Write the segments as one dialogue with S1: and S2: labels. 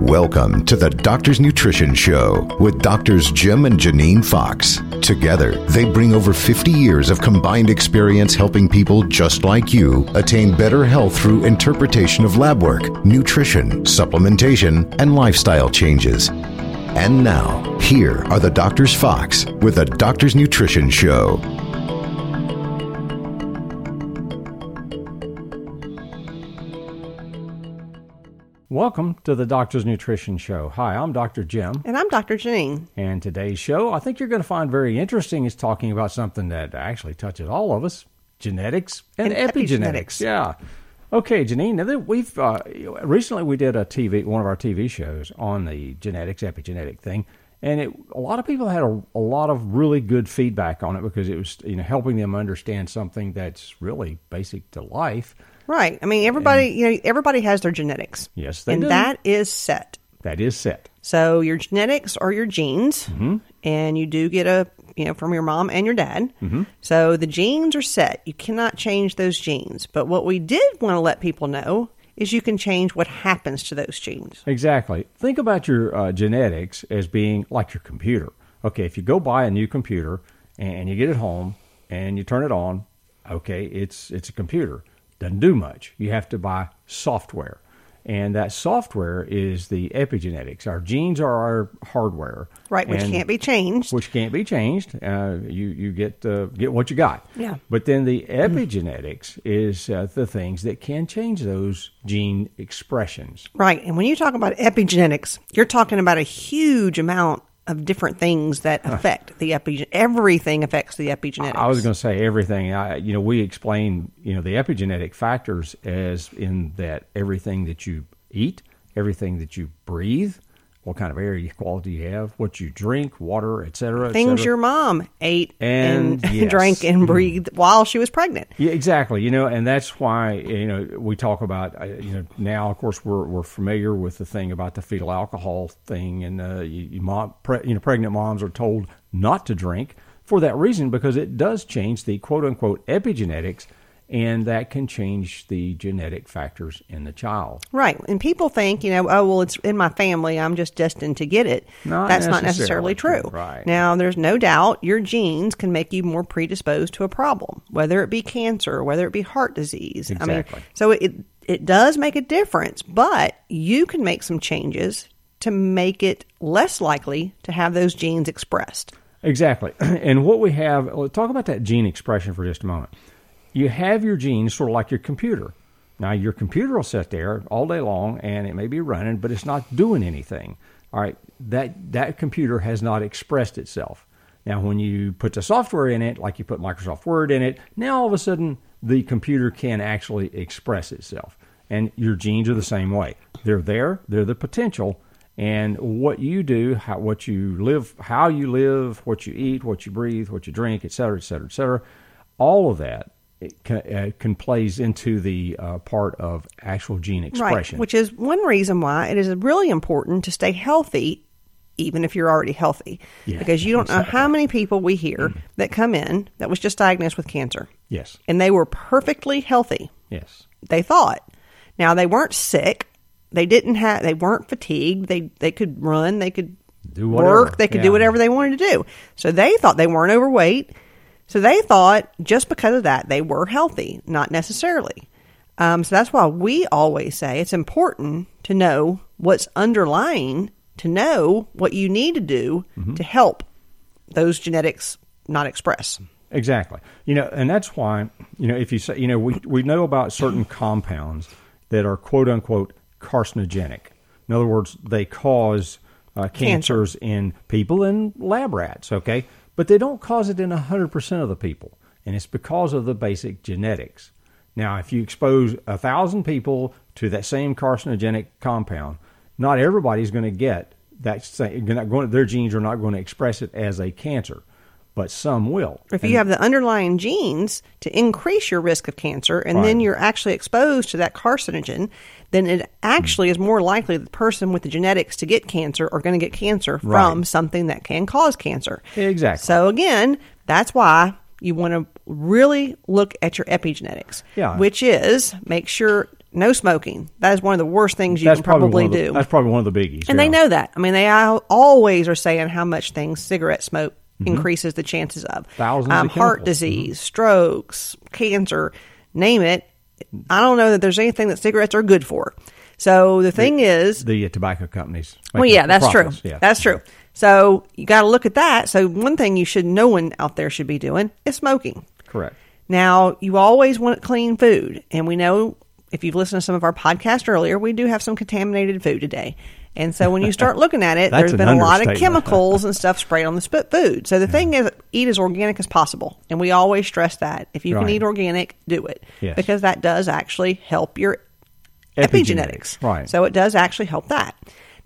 S1: Welcome to the Doctor's Nutrition Show with Doctors Jim and Janine Fox. Together, they bring over 50 years of combined experience helping people just like you attain better health through interpretation of lab work, nutrition, supplementation, and lifestyle changes. And now, here are the Doctors Fox with the Doctor's Nutrition Show.
S2: Welcome to the Doctor's Nutrition Show. Hi, I'm Dr. Jim.
S3: And I'm Dr. Janine.
S2: And today's show, I think you're going to find very interesting, is talking about something that actually touches all of us genetics and,
S3: And
S2: epigenetics.
S3: epigenetics.
S2: Yeah. Okay, Janine, now that we've uh, recently we did a TV, one of our TV shows on the genetics, epigenetic thing. And it, a lot of people had a, a lot of really good feedback on it because it was, you know, helping them understand something that's really basic to life.
S3: Right. I mean, everybody, you know, everybody has their genetics.
S2: Yes, they
S3: and
S2: do.
S3: that is set.
S2: That is set.
S3: So your genetics are your genes,
S2: Mm-hmm.
S3: and you do get a, you know, from your mom and your dad. Mm-hmm. So the genes are set. You cannot change those genes. But what we did want to let people know is you can change what happens to those genes.
S2: Exactly. Think about your uh, genetics as being like your computer. Okay, if you go buy a new computer and you get it home and you turn it on, okay, it's it's a computer. Doesn't do much. You have to buy software. And that software is the epigenetics. Our genes are our hardware.
S3: Right, which can't be changed.
S2: which can't be changed. Uh, you you get uh, get what you got.
S3: Yeah.
S2: But then the epigenetics is uh, the things that can change those gene expressions.
S3: Right. And when you talk about epigenetics, you're talking about a huge amount of different things that affect the epigen. Everything affects the epigenetics.
S2: I was going to say everything. I, you know, we explain, you know, the epigenetic factors as in that everything that you eat, everything that you breathe, what kind of air quality you have, what you drink, water, etc. cetera, et
S3: things your mom ate
S2: And,
S3: and,
S2: yes.
S3: drank and breathed while she was pregnant.
S2: Yeah, exactly. You know, and that's why you know we talk about uh, you know now. Of course, we're we're familiar with the thing about the fetal alcohol thing, and uh, you, you, mom, pre, you know, pregnant moms are told not to drink for that reason because it does change the quote unquote epigenetics, and that can change the genetic factors in the child.
S3: Right. And people think, you know, oh, well, it's in my family. I'm just destined to get it.
S2: Not
S3: That's not
S2: necessarily.
S3: necessarily true.
S2: Right.
S3: Now, there's no doubt your genes can make you more predisposed to a problem, whether it be cancer, whether it be heart disease. I
S2: Exactly.
S3: mean, so it, it does make a difference, but you can make some changes to make it less likely to have those genes expressed.
S2: Exactly. And what we have, well, talk about that gene expression for just a moment. You have your genes sort of like your computer. Now, your computer will sit there all day long and it may be running, but it's not doing anything. All right. That, that computer has not expressed itself. Now, when you put the software in it, like you put Microsoft Word in it, now all of a sudden the computer can actually express itself. And your genes are the same way. They're there, they're the potential, and what you do, how, what you live, how you live, what you eat, what you breathe, what you drink, et cetera, et cetera, et cetera, all of that it can, uh, can plays into the uh, part of actual gene expression.
S3: Right. Which is one reason why it is really important to stay healthy, even if you're already healthy.
S2: Yeah,
S3: because you don't know how many people we hear that come in that was just diagnosed with cancer
S2: yes,
S3: and they were perfectly healthy.
S2: yes,
S3: They thought. Now they weren't sick. They didn't have. They weren't fatigued. They they could run. They could
S2: Do whatever.
S3: work. They could
S2: Yeah.
S3: do whatever they wanted to do. So they thought they weren't overweight. So they thought just because of that they were healthy. Not necessarily. Um, so that's why we always say it's important to know what's underlying, to know what you need to do
S2: Mm-hmm.
S3: to help those genetics not express.
S2: Exactly. You know, and that's why, you know, if you say, you know, we, we know about certain compounds that are quote unquote carcinogenic. In other words, they cause uh, cancers in people and lab rats, okay? But they don't cause it in 100% of the people. And it's because of the basic genetics. Now, if you expose a thousand people to that same carcinogenic compound, not everybody's going to get that same, their genes are not going to express it as a cancer, but some will.
S3: If you have the underlying genes to increase your risk of cancer, and then you're actually exposed to that carcinogen, then it actually is more likely the person with the genetics to get cancer are going to get cancer from something that can cause cancer.
S2: Exactly.
S3: So again, that's why you want to really look at your epigenetics.
S2: Yeah.
S3: Which is make sure no smoking. That is one of the worst things you
S2: that's
S3: can probably
S2: of the-
S3: do.
S2: That's probably one of the biggies.
S3: And they know that. I mean, they always are saying how much things cigarette smoke
S2: Mm-hmm.
S3: increases the chances of
S2: Thousands
S3: um, heart disease, strokes, cancer, name it. I don't know that there's anything that cigarettes are good for. So the thing is,
S2: the uh, tobacco companies.
S3: well, yeah, that's
S2: profits,
S3: true.
S2: Yeah.
S3: That's true. So you got to look at that. So one thing you should, no one out there should be doing is smoking.
S2: correct.
S3: Now, you always want clean food. And we know if you've listened to some of our podcasts earlier, we do have some contaminated food today. And so when you start looking at it, there's been a lot of chemicals and stuff sprayed on the spit food. So the thing is, eat as organic as possible. And we always stress that. If you can eat organic, do it.
S2: Yes.
S3: Because that does actually help your epigenetics.
S2: Right.
S3: So it does actually help that.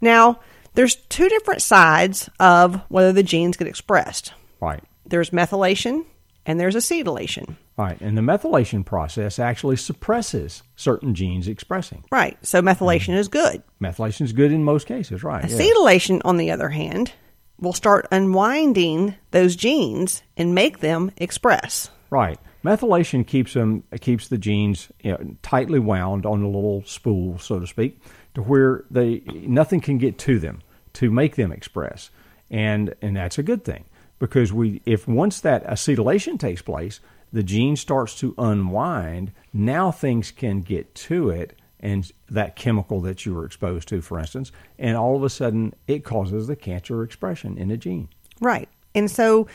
S3: Now, there's two different sides of whether the genes get expressed.
S2: right.
S3: There's methylation and there's acetylation.
S2: Right. And the methylation process actually suppresses certain genes expressing.
S3: Right. So methylation mm-hmm. is good.
S2: Methylation is good in most cases, right?
S3: Acetylation, on the other hand, will start unwinding those genes and make them express.
S2: Right. Methylation keeps them keeps the genes you know, tightly wound on a little spool, so to speak, to where they nothing can get to them to make them express, and and that's a good thing because we if once that acetylation takes place, the gene starts to unwind. Now things can get to it and that chemical that you were exposed to, for instance, and all of a sudden it causes the cancer expression in the gene.
S3: Right. And so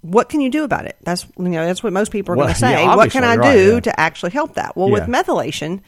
S3: what can you do about it? That's you know, that's what most people are
S2: Well,
S3: going to say.
S2: yeah,
S3: what can I
S2: obviously,
S3: do
S2: right, yeah.
S3: to actually help that? Well, with methylation,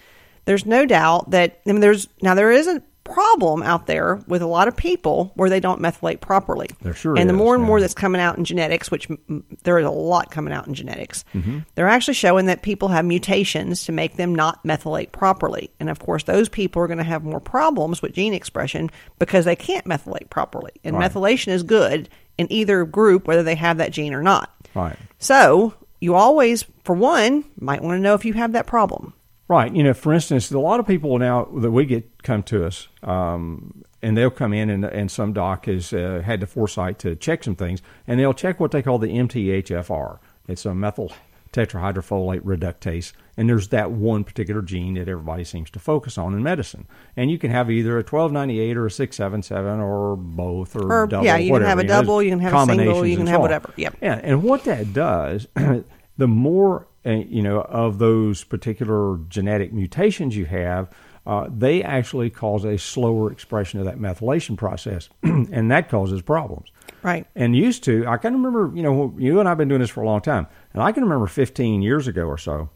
S3: there's no doubt that I mean there's now there is a problem out there with a lot of people where they don't methylate properly.
S2: There sure
S3: and the
S2: is,
S3: more and more that's coming out in genetics, which mm, there is a lot coming out in genetics,
S2: Mm-hmm.
S3: they're actually showing that people have mutations to make them not methylate properly. And of course, those people are going to have more problems with gene expression because they can't methylate properly. And
S2: Right.
S3: methylation is good in either group, whether they have that gene or not.
S2: Right.
S3: So you always, for one, might want to know if you have that problem.
S2: Right. You know, for instance, a lot of people now that we get come to us, um, and they'll come in, and, and some doc has uh, had the foresight to check some things, and they'll check what they call the MTHFR. It's a methyl tetrahydrofolate reductase, and there's that one particular gene that everybody seems to focus on in medicine. And you can have either a 1298 or a 677 or both or,
S3: Or,
S2: double.
S3: yeah, you can have a double, you can have a single, you can have
S2: so
S3: whatever. Yep.
S2: Yeah, and what that does, the more you know of those particular genetic mutations you have, uh, they actually cause a slower expression of that methylation process, and that causes problems.
S3: Right.
S2: And used to, I can remember, you know, you and I've been doing this for a long time, and I can remember 15 years ago or so,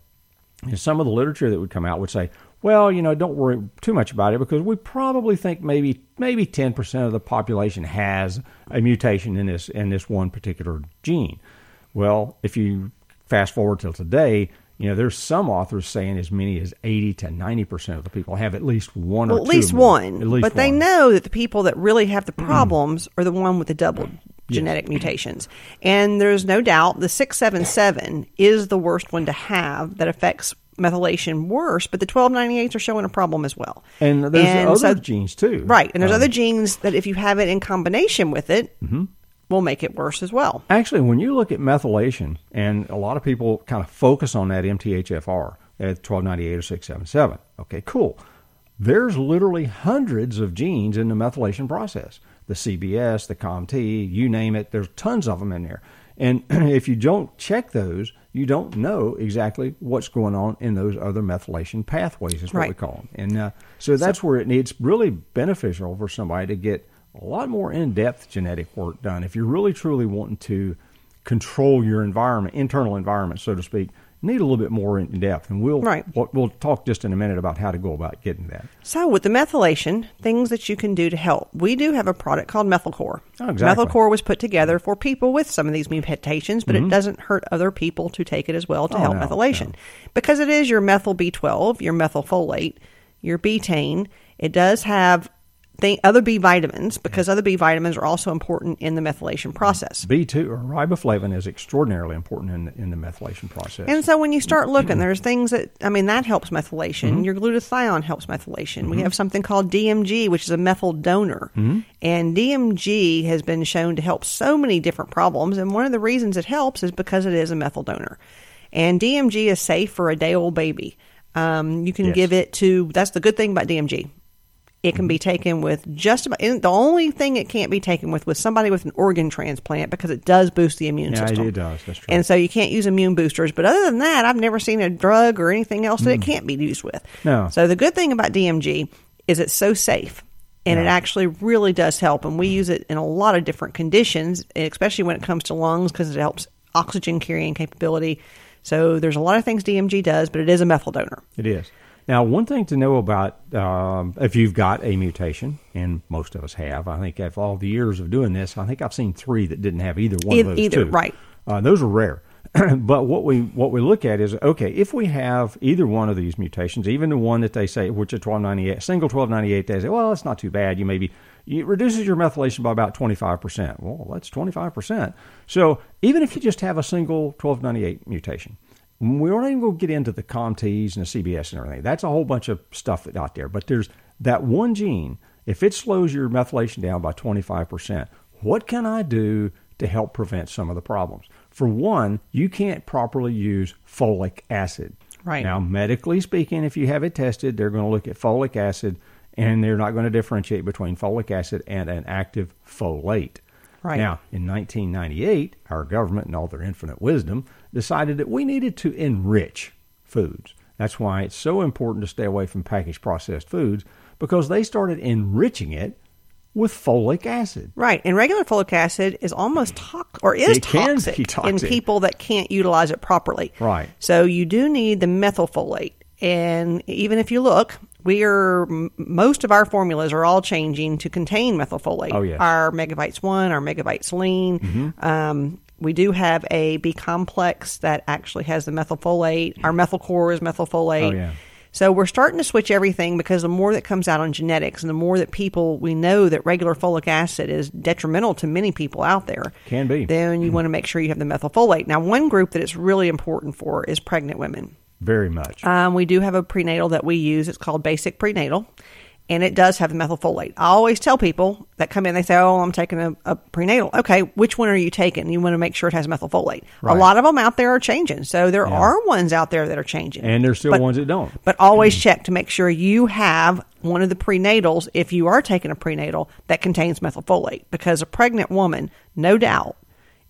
S2: and some of the literature that would come out would say, well, you know, don't worry too much about it because we probably think maybe maybe 10% of the population has a mutation in this in this one particular gene. Well, if you fast forward till today, you know, there's some authors saying as many as 80 to 90% of the people have at least one
S3: Well,
S2: or
S3: at least one.
S2: At least
S3: but they know that the people that really have the problems are the one with the double genetic mutations. And there's no doubt the 677 is the worst one to have that affects methylation worse, but the 1298s are showing a problem as well.
S2: And there's
S3: And
S2: other
S3: so-
S2: genes too.
S3: Right. And there's
S2: Um,
S3: other genes that if you have it in combination with it,
S2: Mm-hmm.
S3: Will make it worse as well.
S2: Actually, when you look at methylation, and a lot of people kind of focus on that MTHFR at 1298 or 677. Okay, cool. There's literally hundreds of genes in the methylation process. The CBS, the COMT, you name it, there's tons of them in there. And if you don't check those, you don't know exactly what's going on in those other methylation pathways, is what we call them. And uh, so that's where it needs really beneficial for somebody to get a lot more in-depth genetic work done. If you're really truly wanting to control your environment, internal environment, so to speak, need a little bit more in depth. And we'll
S3: Right.
S2: we'll, we'll talk just in a minute about how to go about getting that.
S3: So, with the methylation, things that you can do to help. We do have a product called Methylcore.
S2: Oh, exactly.
S3: Methylcore was put together for people with some of these mutations, but it doesn't hurt other people to take it as well to
S2: Mm-hmm. Oh,
S3: help
S2: no,
S3: methylation. Because it is your methyl B12, your methylfolate, your betaine. It does have th- other B vitamins because other B vitamins are also important in the methylation process.
S2: B2 or riboflavin is extraordinarily important in the, in the methylation process.
S3: And so when you start looking, there's things that I mean that helps methylation.
S2: Mm-hmm.
S3: Your glutathione helps methylation. We have something called DMG, which is a methyl donor,
S2: Mm-hmm.
S3: and DMG has been shown to help so many different problems. And one of the reasons it helps is because it is a methyl donor, and DMG is safe for a day old baby. Um, you can
S2: Yes.
S3: give it to. That's the good thing about DMG. It can
S2: Mm-hmm.
S3: be taken with just about. and The only thing it can't be taken with was somebody with an organ transplant because it does boost the immune
S2: Yeah,
S3: system.
S2: it does. That's true.
S3: And so you can't use immune boosters. But other than that, I've never seen a drug or anything else that it can't be used with.
S2: Mm. No.
S3: So the good thing about DMG is it's so safe. And it actually really does help. And we use it in a lot of different conditions, especially when it comes to lungs because it helps oxygen carrying capability. So there's a lot of things DMG does, but it is a methyl donor.
S2: It is. Now, one thing to know about um, if you've got a mutation, and most of us have, I think after all the years of doing this, I think I've seen three that didn't have either one
S3: E-
S2: of those
S3: either,
S2: two.
S3: right.
S2: Uh, those are rare. but what we what we look at is okay if we have either one of these mutations, even the one that they say which is twelve ninety eight, single twelve ninety eight, they say, well, it's not too bad. You maybe it reduces your methylation by about twenty five percent. Well, that's twenty five percent. So even if you just have a single twelve ninety eight mutation, we aren't even going to get into the COMTs and the CBS and everything. That's a whole bunch of stuff that's out there. But there's that one gene. If it slows your methylation down by 25%, what can I do to help prevent some of the problems? For one, you can't properly use folic acid.
S3: Right.
S2: Now, medically speaking, if you have it tested, they're going to look at folic acid and they're not going to differentiate between folic acid and an active folate.
S3: Right.
S2: Now, in 1998, our government, in all their infinite wisdom, decided that we needed to enrich foods. That's why it's so important to stay away from packaged processed foods because they started enriching it with folic acid.
S3: Right. And regular folic acid is almost toxic or is toxic,
S2: toxic.
S3: in people that can't utilize it properly.
S2: Right.
S3: So you do need the methylfolate. And even if you look, we are most of our formulas are all changing to contain methylfolate.
S2: Oh, yes. Mm-hmm.
S3: Our megabytes one, our megabytes lean. Um, we do have a B complex that actually has the methylfolate. Our Methylcore is methylfolate.
S2: Oh, yeah.
S3: So we're starting to switch everything because the more that comes out on genetics and the more that people we know that regular folic acid is detrimental to many people out there.
S2: Can be.
S3: Then you want to make sure you have the methylfolate. Now, one group that it's really important for is pregnant women.
S2: Very much.
S3: Um, we do have a prenatal that we use. It's called Basic Prenatal, and it does have the methylfolate. I always tell people that come in, they say, "Oh, I'm taking a, a prenatal." Okay, which one are you taking? You want to make sure it has methylfolate.
S2: Right.
S3: A lot of them out there are changing, so there
S2: Yeah.
S3: are ones out there that are changing,
S2: and there's still
S3: But-
S2: ones that don't.
S3: But always mm-hmm. check to make sure you have one of the prenatals if you are taking a prenatal that contains methylfolate, because a pregnant woman, no doubt,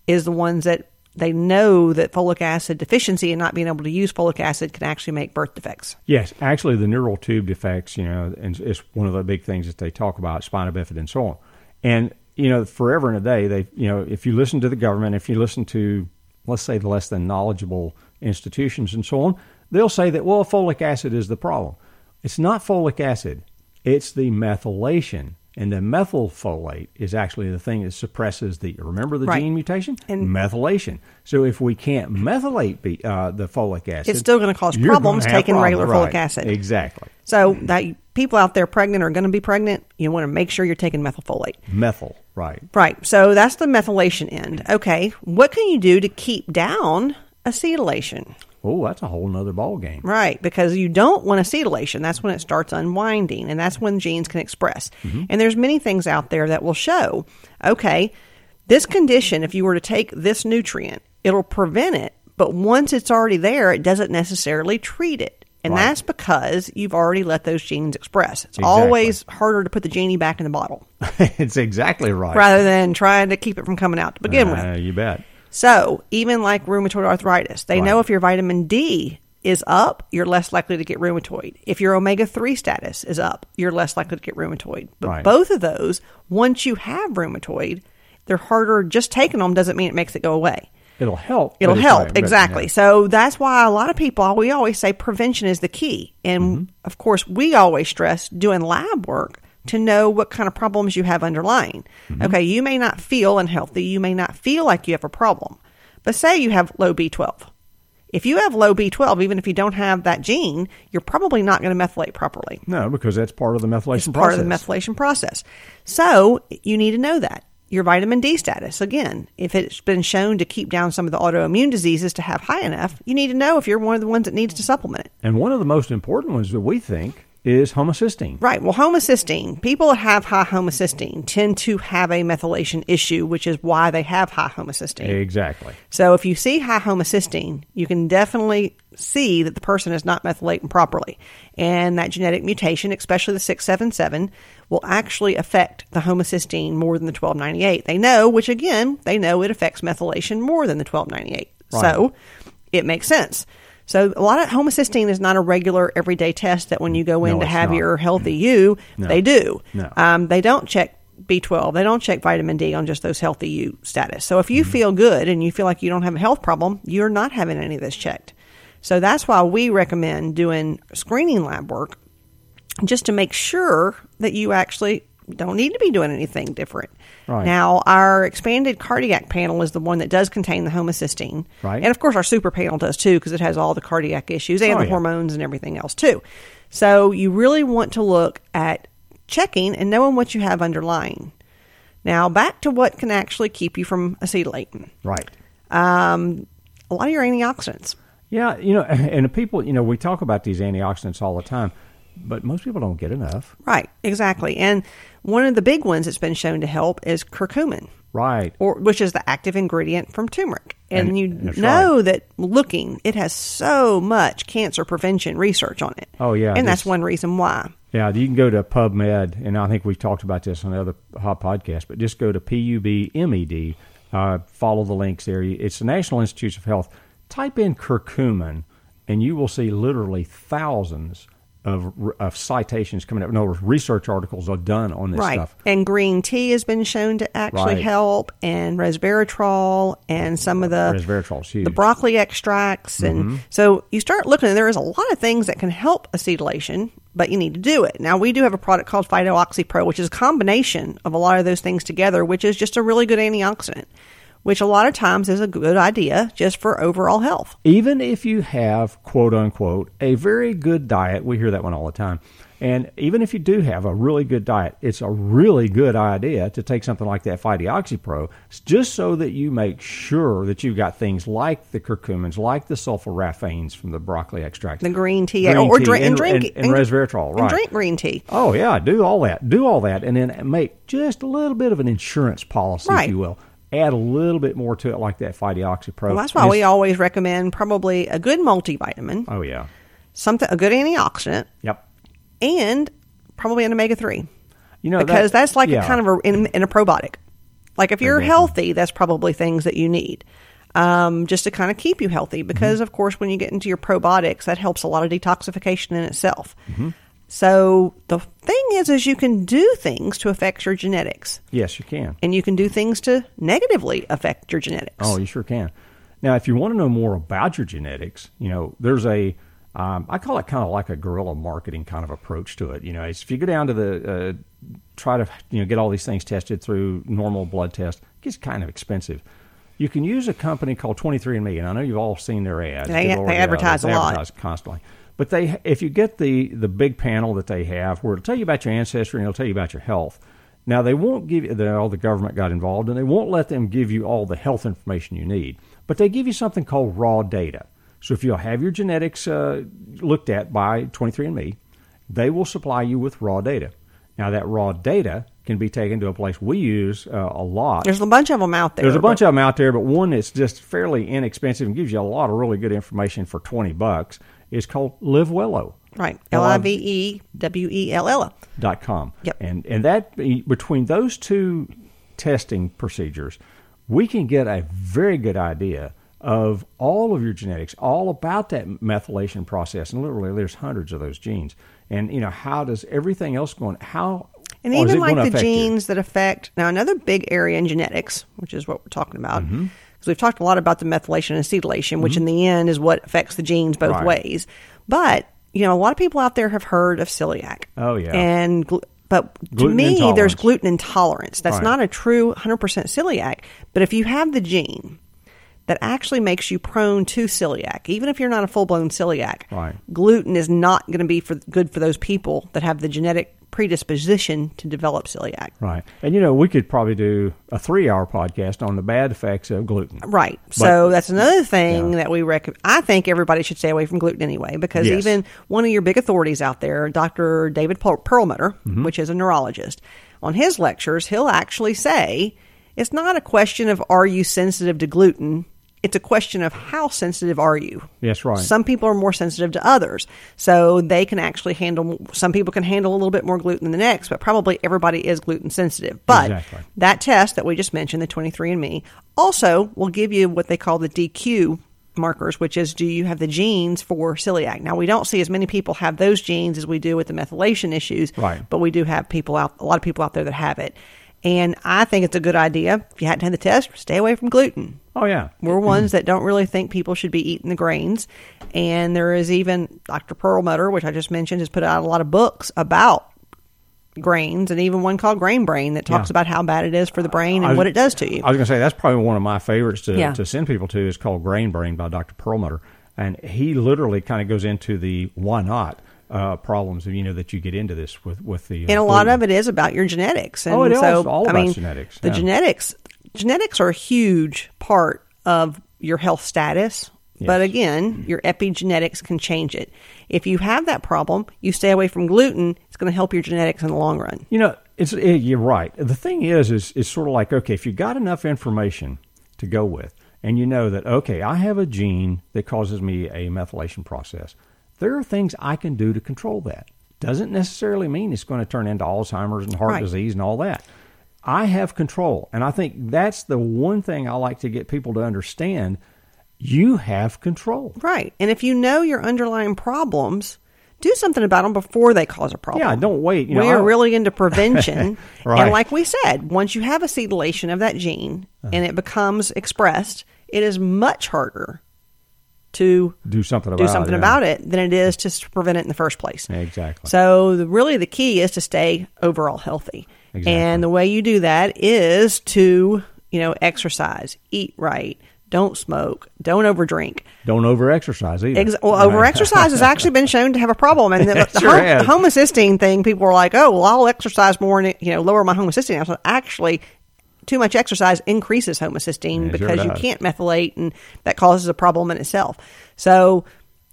S3: is the ones that they know that folic acid deficiency and not being able to use folic acid can actually make birth defects.
S2: Yes, actually, the neural tube defects, you know, and it's one of the big things that they talk about, spina bifida and so on. And you know, forever and a day, they, you know, if you listen to the government, if you listen to, let's say, the less than knowledgeable institutions and so on, they'll say that well, folic acid is the problem. It's not folic acid; it's the methylation. And the methylfolate is actually the thing that suppresses the remember the
S3: Right.
S2: gene mutation
S3: And-
S2: methylation. So if we can't methylate be, uh, the folic acid,
S3: It's still gonna cause problems taking
S2: problems,
S3: regular folic acid.
S2: Exactly.
S3: So that people out there pregnant are going to be pregnant, you want to make sure you're taking methylfolate.
S2: Methyl, right.
S3: Right. So that's the methylation end. Okay. What can you do to keep down acetylation?
S2: Oh, that's a whole nother ball game.
S3: Right, because you don't want acetylation. That's when it starts unwinding, and that's when genes can express. And there's many things out there that will show, okay, this condition, if you were to take this nutrient, it'll prevent it, but once it's already there, it doesn't necessarily treat it. And
S2: Right.
S3: that's because you've already let those genes express. It's
S2: Exactly.
S3: always harder to put the genie back in the bottle
S2: it's exactly right.
S3: rather than trying to keep it from coming out to begin with.
S2: Uh, you bet.
S3: So, even like rheumatoid arthritis, they
S2: Right.
S3: know if your vitamin D is up, you're less likely to get rheumatoid. If your omega 3 status is up, you're less likely to get rheumatoid. But
S2: Right.
S3: both of those, once you have rheumatoid, they're harder. Just taking them doesn't mean it makes it go away.
S2: It'll help.
S3: It'll help exactly.
S2: yeah.
S3: So that's why a lot of people we always say prevention is the key, and
S2: Mm-hmm.
S3: of course we always stress doing lab work to know what kind of problems you have underlying.
S2: Mm-hmm.
S3: Okay, you may not feel unhealthy, you may not feel like you have a problem, but say you have low B12. If you have low B12, even if you don't have that gene, you're probably not going to methylate properly
S2: No, because that's part of the methylation
S3: it's
S2: process.
S3: part of the methylation process. So you need to know that. Your vitamin D status, again, if it's been shown to keep down some of the autoimmune diseases to have high enough, you need to know if you're one of the ones that needs to supplement it.
S2: And one of the most important ones that we think is homocysteine.
S3: Right. Well, homocysteine, people that have high homocysteine tend to have a methylation issue, which is why they have high homocysteine.
S2: Exactly.
S3: So if you see high homocysteine, you can definitely see that the person is not methylating properly. And that genetic mutation, especially the 677, will actually affect the homocysteine more than the 1298. They know, which again, they know it affects methylation more than the 1298.
S2: Right.
S3: So it makes sense. So a lot of homocysteine is not a regular everyday test that when you go in
S2: No,
S3: to have
S2: not.
S3: your healthy you,
S2: No.
S3: they do.
S2: No.
S3: Um, they don't check B12. They don't check vitamin D on just those healthy you status. So if you
S2: Mm-hmm.
S3: feel good and you feel like you don't have a health problem, you're not having any of this checked. So that's why we recommend doing screening lab work just to make sure that you actually don't need to be doing anything different.
S2: Right.
S3: Now, our expanded cardiac panel is the one that does contain the homocysteine.
S2: Right.
S3: And of course, our super panel does too because it has all the cardiac issues and
S2: Oh,
S3: the
S2: yeah.
S3: hormones and everything else too. So you really want to look at checking and knowing what you have underlying. Now, back to what can actually keep you from acetylating.
S2: Right.
S3: Um, a lot of your antioxidants.
S2: Yeah, you know, and the people, you know, we talk about these antioxidants all the time, but most people don't get enough.
S3: Right, exactly. And one of the big ones that's been shown to help is curcumin.
S2: Right.
S3: or which is the active ingredient from turmeric. And,
S2: And-
S3: you know
S2: right.
S3: that looking, it has so much cancer prevention research on it.
S2: Oh, yeah,
S3: and that's one reason why.
S2: Yeah, you can go to PubMed, and I think we've talked about this on the other hot podcast, but just go to PUBMED, uh, follow the links there. It's the National Institutes of Health. Type in curcumin, and you will see literally thousands of, of citations coming up. In other words, research articles are done on this
S3: right.
S2: stuff.
S3: And green tea has been shown to actually
S2: Right.
S3: help, and resveratrol, and some of the
S2: Resveratrol's huge.
S3: the broccoli extracts, and
S2: Mm-hmm.
S3: so you start looking, and there is a lot of things that can help acetylation, but you need to do it. Now we do have a product called PhytoOxyPro, which is a combination of a lot of those things together, which is just a really good antioxidant, which a lot of times is a good idea just for overall health.
S2: even if you have quote unquote a very good diet we hear that one all the time and even if you do have a really good diet it's a really good idea to take something like that Pro, just so that you make sure that you've got things like the curcumins like the sulforaphanes from the broccoli extract
S3: The green tea,
S2: Green
S3: or
S2: tea
S3: drink and,
S2: and-
S3: drink
S2: and- and resveratrol,
S3: and drink green tea.
S2: Oh yeah, do all that. Do all that, and then make just a little bit of an insurance policy,
S3: Right.
S2: if you will. Add a little bit more to it, like that Pro.
S3: Well, that's why we always recommend probably a good multivitamin,
S2: Oh yeah.
S3: something a good antioxidant,
S2: Yep.
S3: and probably an omega three.
S2: You know
S3: because
S2: that-
S3: that's like
S2: yeah.
S3: a kind of a in, in a probiotic. Like if you're healthy, that's probably things that you need. Um, just to kind of keep you healthy, because
S2: Mm-hmm.
S3: of course, when you get into your probiotics, that helps a lot of detoxification in itself.
S2: Mm-hmm.
S3: So the thing is, is you can do things to affect your genetics,
S2: Yes, you can.
S3: and you can do things to negatively affect your genetics.
S2: Oh, you sure can. Now, if you want to know more about your genetics, you know, there's a, um, I call it kind of like a guerrilla marketing kind of approach to it. You know, it's, if you go down to the, uh, try to, you know, get all these things tested through normal blood test, it gets kind of expensive. You can use a company called 23andMe, and I know you've all seen their ads.
S3: They- they advertise a
S2: they
S3: lot.
S2: advertise constantly. But they, if you get the the big panel that they have, where it'll tell you about your ancestry and it'll tell you about your health. Now they won't give you. the- All the government got involved, and they won't let them give you all the health information you need. But they give you something called raw data. So if you'll have your genetics uh, looked at by 23andMe, they will supply you with raw data. Now that raw data can be taken to a place we use uh, a lot.
S3: There's a bunch of them out there.
S2: There's a bunch of them out there, but one that's just fairly inexpensive and gives you a lot of really good information for 20 bucks is called LiveWello.
S3: right. L I V E W E L L.
S2: dot com.
S3: Yep.
S2: And and that between those two testing procedures, we can get a very good idea of all of your genetics, all about that methylation process. And literally, there's hundreds of those genes. And you know, how does everything else going? How
S3: And
S2: or
S3: even like the
S2: affect you?
S3: genes that affect now another big area in genetics, which is what we're talking about, because
S2: Mm-hmm.
S3: we've talked a lot about the methylation and acetylation, which in the end is what affects the genes both
S2: Right.
S3: ways. But you know, a lot of people out there have heard of celiac.
S2: Oh, yeah.
S3: and glu- but
S2: Gluten
S3: to me, there's gluten intolerance. That's
S2: Right.
S3: not a true 100% celiac. But if you have the gene that actually makes you prone to celiac, even if you're not a full blown celiac,
S2: Right.
S3: gluten is not going to be for good for those people that have the genetic predisposition to develop celiac.
S2: Right. And you know, we could probably do a three hour podcast on the bad effects of gluten.
S3: Right. so that's another thing
S2: yeah.
S3: that we recommend. I think everybody should stay away from gluten anyway, because
S2: Yes.
S3: even one of your big authorities out there, Dr. David Per- Perlmutter,
S2: Mm-hmm.
S3: which is a neurologist, on his lectures, he'll actually say it's not a question of are you sensitive to gluten. It's a question of how sensitive are you.
S2: Yes, right.
S3: Some people are more sensitive to others, so they can actually handle. Some people can handle a little bit more gluten than the next, but probably everybody is gluten sensitive. But
S2: Exactly.
S3: that test that we just mentioned, the 23andMe, also will give you what they call the DQ markers, which is do you have the genes for celiac? Now, we don't see as many people have those genes as we do with the methylation issues,
S2: Right.
S3: but we do have people out, a lot of people out there that have it. And I think it's a good idea. If you hadn't had the test, stay away from gluten.
S2: Oh yeah.
S3: We're ones that don't really think people should be eating the grains. And there is even Dr. Perlmutter, which I just mentioned, has put out a lot of books about grains and even one called Grain Brain that talks
S2: Yeah.
S3: about how bad it is for the brain and
S2: was-
S3: what it does to you.
S2: I was going to say that's probably one of my favorites to,
S3: Yeah.
S2: to send people to is called Grain Brain by Dr. Perlmutter, and he literally kind of goes into the why not uh, problems you know that you get into this with with the
S3: and a lot of it is about your genetics. And
S2: Oh, it is
S3: so,
S2: all
S3: I
S2: about
S3: mean,
S2: genetics,
S3: The
S2: yeah.
S3: genetics, genetics are a huge part of your health status. But again, your epigenetics can change it. If you have that problem, you stay away from gluten. It's going to help your genetics in the long run.
S2: You know, it's it, you're right. The thing is, is it's sort of like okay, if you got enough information to go with, and you know that okay, I have a gene that causes me a methylation process. There are things I can do to control that. Doesn't necessarily mean it's going to turn into Alzheimer's and heart
S3: Right.
S2: disease and all that. I have control, and I think that's the one thing I like to get people to understand. You have control.
S3: Right. And if you know your underlying problems, do something about them before they cause a problem.
S2: Yeah, don't wait. You know,
S3: we are really into prevention.
S2: Right.
S3: And like we said, once you have acetylation of that gene
S2: Uh-huh.
S3: and it becomes expressed, it is much harder to
S2: Do something
S3: do
S2: about
S3: something
S2: it.
S3: about it than it is to prevent it in the first place.
S2: Exactly.
S3: So the, really, the key is to stay overall healthy,
S2: Exactly.
S3: and the way you do that is to you know exercise, eat right, don't smoke, don't overdrink.
S2: Don't over exercise either.
S3: Ex- well, over exercise has actually been shown to have a problem, and the, the
S2: sure
S3: hom- homocysteine thing, people were like, "Oh, well, I'll exercise more and you know lower my homocysteine." So actually, too much exercise increases homocysteine
S2: Yeah, it sure
S3: because you can't methylate, and that causes a problem in itself. So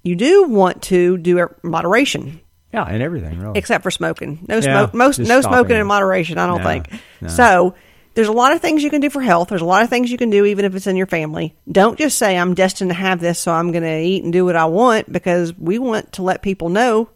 S3: you do want to do moderation,
S2: Yeah, and everything really.
S3: except for smoking. No
S2: Yeah,
S3: smoke. Most no smoking
S2: it.
S3: in moderation. I don't
S2: No,
S3: think.
S2: no.
S3: So there's a lot of things you can do for health. There's a lot of things you can do even if it's in your family. Don't just say I'm destined to have this, so I'm going to eat and do what I want because we want to let people know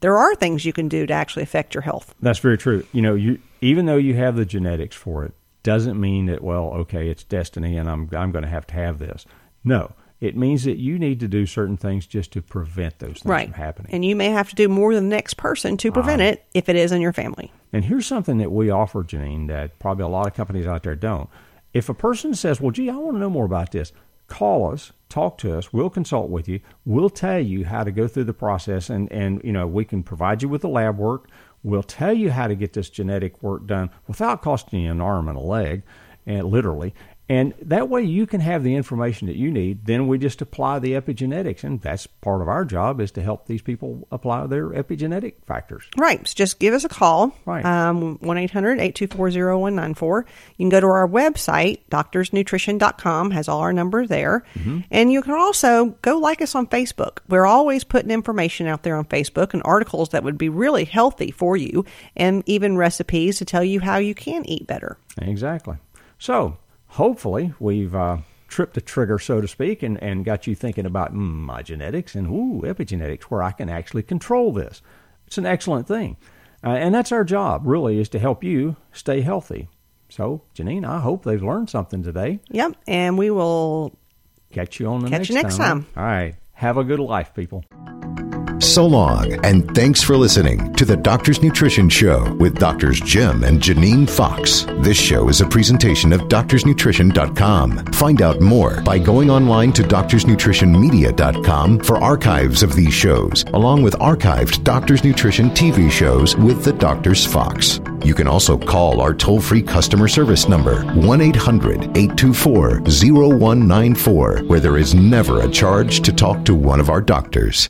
S3: there are things you can do to actually affect your health.
S2: That's very true. You know, you even though you have the genetics for it, doesn't mean that well, okay, it's destiny, and I'm I'm going to have to have this. No, it means that you need to do certain things just to prevent those things
S3: Right.
S2: from happening.
S3: And you may have to do more than the next person to prevent
S2: Ah.
S3: it if it is in your family.
S2: And here's something that we offer, Janine, that probably a lot of companies out there don't. If a person says, Well, gee, I want to know more about this, call us, talk to us, we'll consult with you, we'll tell you how to go through the process and, and you know, we can provide you with the lab work. We'll tell you how to get this genetic work done without costing you an arm and a leg, and literally. And that way you can have the information that you need. Then we just apply the epigenetics. And that's part of our job is to help these people apply their epigenetic factors.
S3: Right. So just give us a call.
S2: Right.
S3: Um, 1 800 824 0194. You can go to our website, doctorsnutrition.com, has all our numbers there.
S2: Mm-hmm.
S3: And you can also go like us on Facebook. We're always putting information out there on Facebook and articles that would be really healthy for you and even recipes to tell you how you can eat better.
S2: Exactly. So hopefully we've uh, tripped a trigger, so to speak, and, and got you thinking about mm, my genetics and ooh epigenetics, where I can actually control this. It's an excellent thing, uh, and that's our job. Really, is to help you stay healthy. So, Janine, I hope they've learned something today.
S3: Yep. And we will
S2: Catch you on the
S3: Catch
S2: next
S3: you next time.
S2: All right. Have a good life, people.
S1: So long, and thanks for listening to the Doctor's Nutrition Show with Doctors Jim and Janine Fox. This show is a presentation of doctorsnutrition.com. Find out more by going online to doctorsnutritionmedia.com for archives of these shows, along with archived Doctor's Nutrition TV shows with the Doctors Fox. You can also call our toll free customer service number, 1 800 824 0194, where there is never a charge to talk to one of our doctors.